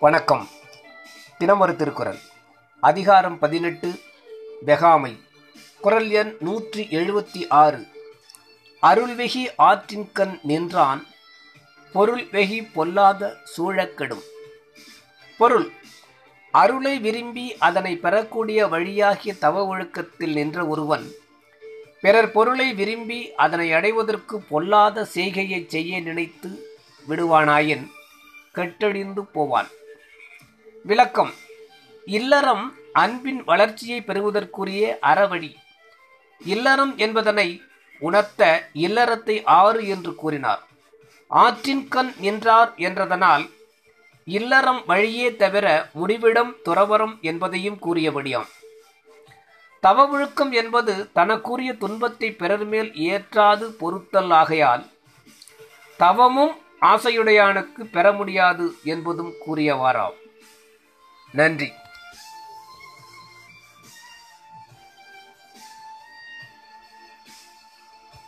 வணக்கம். தினமொரு திருக்குறள். அதிகாரம் பதினெட்டு வெகாமை. குரல் எண் நூற்றி எழுபத்தி ஆறு. அருள்வெகி ஆற்றின்கண் நின்றான் பொருள் வெகி பொல்லாத சூழக்கெடும். பொருள் அருளை விரும்பி அதனை பெறக்கூடிய வழியாகிய தவ ஒழுக்கத்தில் நின்ற ஒருவன் பிறர் பொருளை விரும்பி அதனை அடைவதற்கு பொல்லாத செய்கையை செய்ய நினைத்து விடுவானாயின் கெட்டழிந்து போவான். விளக்கம் இல்லறம் அன்பின் வளர்ச்சியை பெறுவதற்குரிய அறவழி. இல்லறம் என்பதனை உணர்த்த இல்லறத்தை ஆறு என்று கூறினார். ஆற்றின் கண் நின்றார் என்றதனால் இல்லறம் வழியே தவிர முடிவிடம் துறவரம் என்பதையும் கூறியபடியாம். தவ ஒழுக்கம் என்பது தனக்குரிய துன்பத்தை பிறர் மேல் ஏற்றாது பொறுத்தல் ஆகையால் தவமும் ஆசையுடையானுக்கு பெற முடியாது என்பதும் கூறியவாறாம். நன்றி.